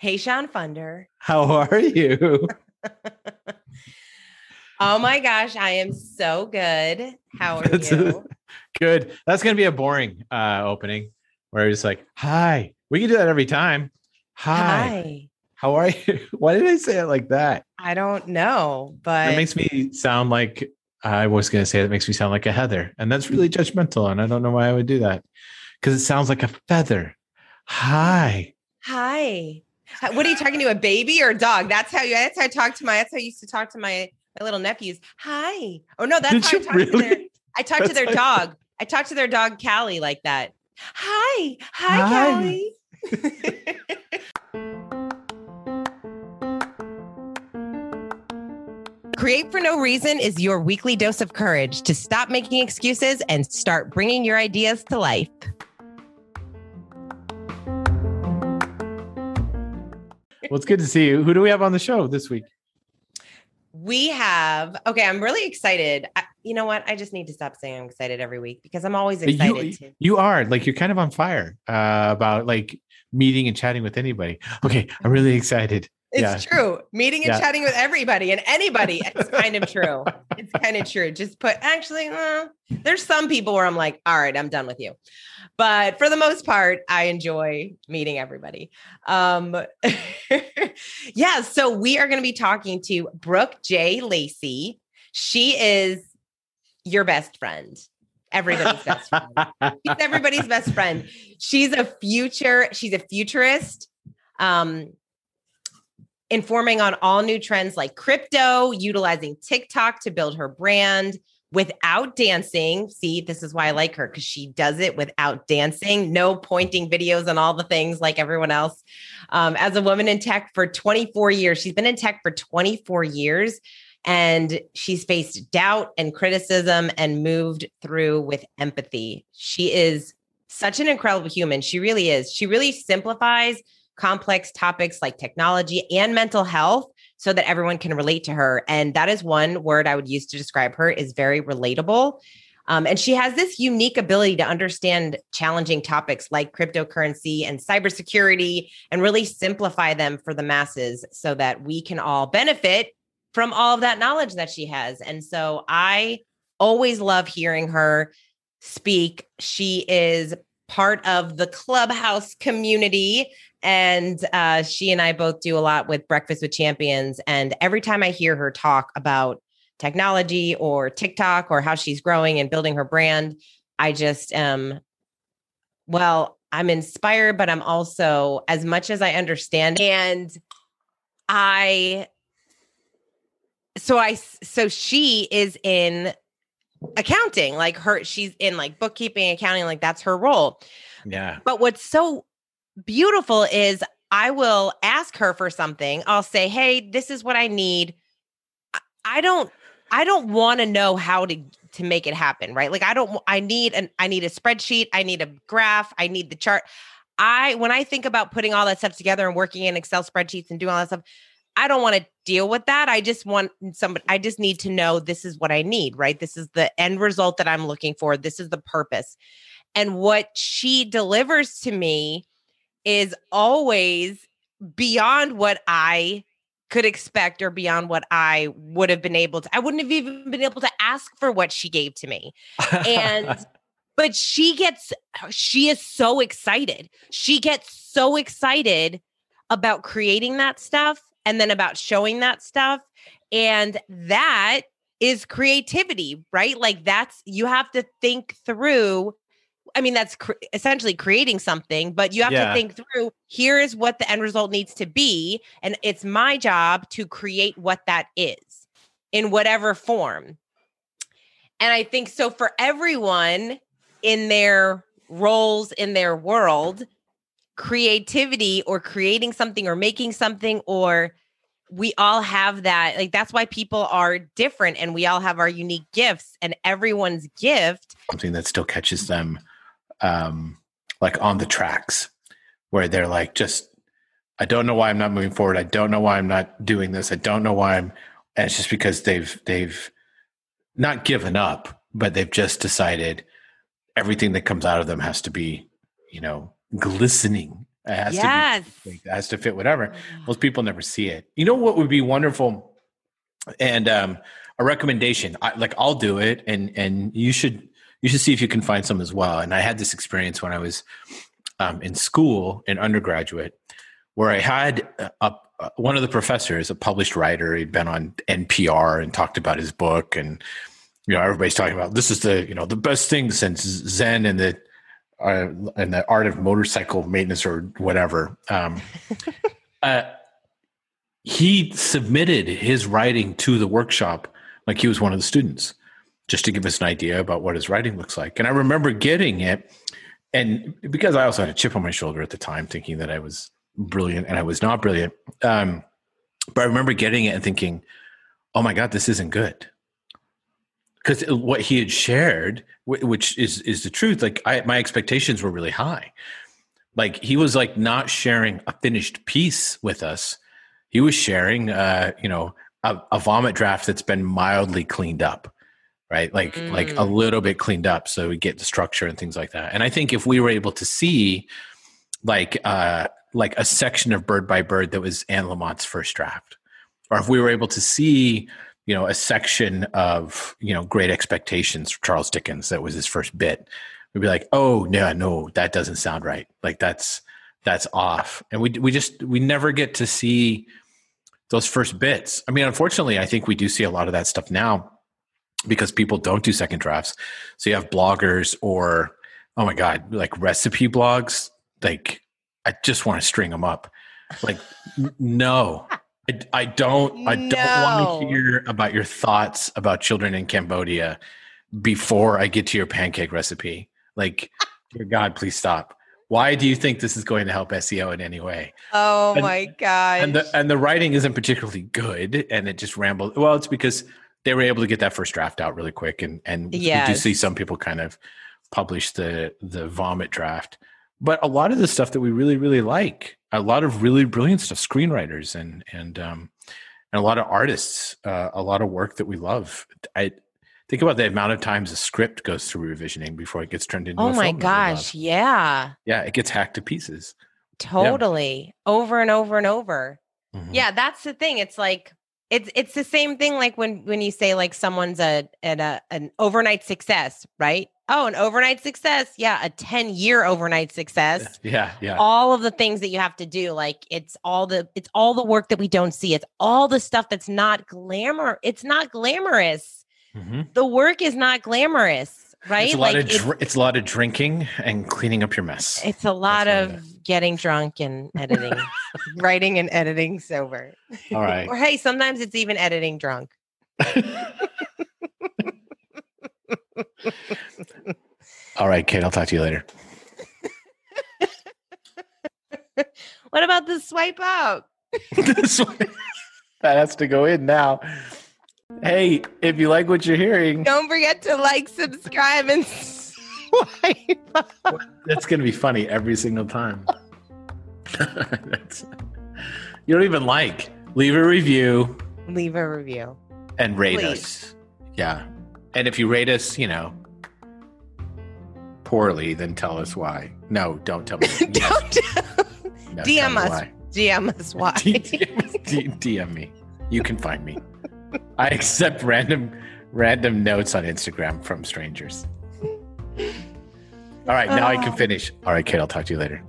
Hey, Sean Funder. How are you? oh my gosh, I am so good. How are That's you? Good. That's gonna be a boring uh opening where it's like, hi. We can do that every time. Hi. Hi. How are you? Why did I say it like that? I don't know, but That makes me sound like I was gonna say it makes me sound like a Heather. And that's really judgmental. And I don't know why I would do that. Because it sounds like a feather. Hi. hi. What are you talking to? A baby or a dog? That's how you. That's how I talk to my. That's how I used to talk to my my little nephews. Hi. Oh no, that's Did how I talk to their. really? I talk to their dog. I talk to their dog Callie like that. Hi. Hi, Hi. Callie. Create for No Reason is your weekly dose of courage to stop making excuses and start bringing your ideas to life. Well, it's good to see you. Who do we have on the show this week? We have, okay, I'm really excited. I, you know what? I just need to stop saying I'm excited every week because I'm always excited You, to. you are like you're kind of on fire uh, about like meeting and chatting with anybody. Okay, I'm really excited. It's yeah. true. Meeting and Yeah. chatting with everybody and anybody. It's kind of true. It's kind of true. Just put, actually, uh, there's some people where I'm like, all right, I'm done with you. But for the most part, I enjoy meeting everybody. Um, yeah. So we are going to be talking to Brooke J. Lacey. She is your best friend. Everybody's best friend. She's everybody's best friend. She's a future, she's a futurist. Um, informing on all new trends like crypto, utilizing TikTok to build her brand without dancing. See, this is why I like her because she does it without dancing, no pointing videos and all the things like everyone else. Um, as a woman in tech for 24 years, she's been in tech for 24 years and she's faced doubt and criticism and moved through with empathy. She is such an incredible human. She really is. She really simplifies complex topics like technology and mental health so that everyone can relate to her. And that is one word I would use to describe her is very relatable. Um, and she has this unique ability to understand challenging topics like cryptocurrency and cybersecurity and really simplify them for the masses so that we can all benefit from all of that knowledge that she has. And so I always love hearing her speak. She is part of the clubhouse community and uh, she and i both do a lot with breakfast with champions and every time i hear her talk about technology or tiktok or how she's growing and building her brand i just um well i'm inspired but i'm also as much as i understand and i so i so she is in accounting like her she's in like bookkeeping accounting like that's her role yeah. but what's so beautiful is I will ask her for something. I'll say, "Hey, this is what I need." I- don't I don't want to know how to to make it happen, right? Like I don't I need an I need a spreadsheet, I need a graph, I need the chart. I when I think about putting all that stuff together and working in Excel spreadsheets and doing all that stuff, I don't want to deal with that. I just want somebody I just need to know this is what I need, right? This is the end result that I'm looking for. This is the purpose. And what she delivers to me is always beyond what I could expect or beyond what I would have been able to. I wouldn't have even been able to ask for what she gave to me. And but she gets uh, she is so excited. She gets so excited about creating that stuff and then about showing that stuff and that is creativity, right? Like that's you have to think through I mean, that's cr- essentially creating something, but you have Yeah. to think through here is what the end result needs to be. And it's my job to create what that is in whatever form. And I think so for everyone in their roles in their world, creativity or creating something or making something or we all have that like that's why people are different and we all have our unique gifts and everyone's gift something that still catches them um like on the tracks where they're like just i don't know why i'm not moving forward i don't know why i'm not doing this i don't know why i'm and it's just because they've they've not given up but they've just decided everything that comes out of them has to be you know glistening It has yes. to be, it has to fit whatever. Most people never see it. You know what would be wonderful, and um, a recommendation. I, like I'll do it, and and you should you should see if you can find some as well. And I had this experience when I was um, in school, in undergraduate, where I had a, a, one of the professors, a published writer. He'd been on NPR and talked about his book, and you know everybody's talking about this is the you know the best thing since Zen and the uh, and the art of motorcycle maintenance or whatever. Um, uh, he submitted his writing to the workshop like he was one of the students, just to give us an idea about what his writing looks like. And I remember getting it, and because I also had a chip on my shoulder at the time, thinking that I was brilliant, and I was not brilliant. Um, but I remember getting it and thinking, "Oh my god, this isn't good." because what he had shared which is is the truth like I, my expectations were really high like he was like not sharing a finished piece with us he was sharing uh you know a, a vomit draft that's been mildly cleaned up right? Like mm. like a mm. little bit cleaned up so we get the structure and things like that. And i think if we were able to see like uh like a section of bird by bird that was anne lamott's first draft or if we were able to see you know a section of you know great expectations for charles dickens that was his first bit we'd be like oh yeah no that doesn't sound right. Like that's that's off. And we we just we never get to see those first bits. I mean unfortunately i think we do see a lot of that stuff now because people don't do second drafts so you have bloggers or oh my god like recipe blogs like i just want to string them up like no I, I don't. I don't want to hear about your thoughts about children in Cambodia before I get to your pancake recipe. Like, dear God, please stop. Why do you think this is going to help SEO in any way? Oh and, my god! And the and the writing isn't particularly good, and it just rambles. Well, it's because they were able to get that first draft out really quick, and and yes. we do see some people kind of publish the the vomit draft. But a lot of the stuff that we really really like a lot of really brilliant stuff, screenwriters and and um, and a lot of artists, uh, a lot of work that we love. I think about the amount of times a script goes through revisioning before it gets turned into. Oh my gosh! Yeah. Yeah, it gets hacked to pieces. Totally, yeah. over and over and over. Mm-hmm. Yeah, that's the thing. It's like it's it's the same thing. Like when when you say like someone's a an a, an overnight success, right? oh, an overnight success. Yeah, a 10 year overnight success. Yeah, yeah. All of the things that you have to do. Like it's all the it's all the work that we don't see. It's all the stuff that's not glamour. It's not glamorous. Mm-hmm. The work is not glamorous, right? It's a lot like, of dr- it's, it's, a lot of drinking and cleaning up your mess. It's a lot that's of getting drunk and editing, writing and editing sober. All right. or hey, sometimes it's even editing drunk. All right, Kate, I'll talk to you later. what about the swipe out? that has to go in now. Hey, if you like what you're hearing, don't forget to like, subscribe, and swipe. That's going to be funny every single time. you don't even like. Leave a review. Leave a review. And rate Please. us. Yeah. And if you rate us, you know, poorly, then tell us why. No, don't tell me. don't no, DM us. Why. DM us why. DM, DM me. You can find me. I accept random random notes on Instagram from strangers. All right, now I can oh. finish. All right, Kate, I'll talk to you later.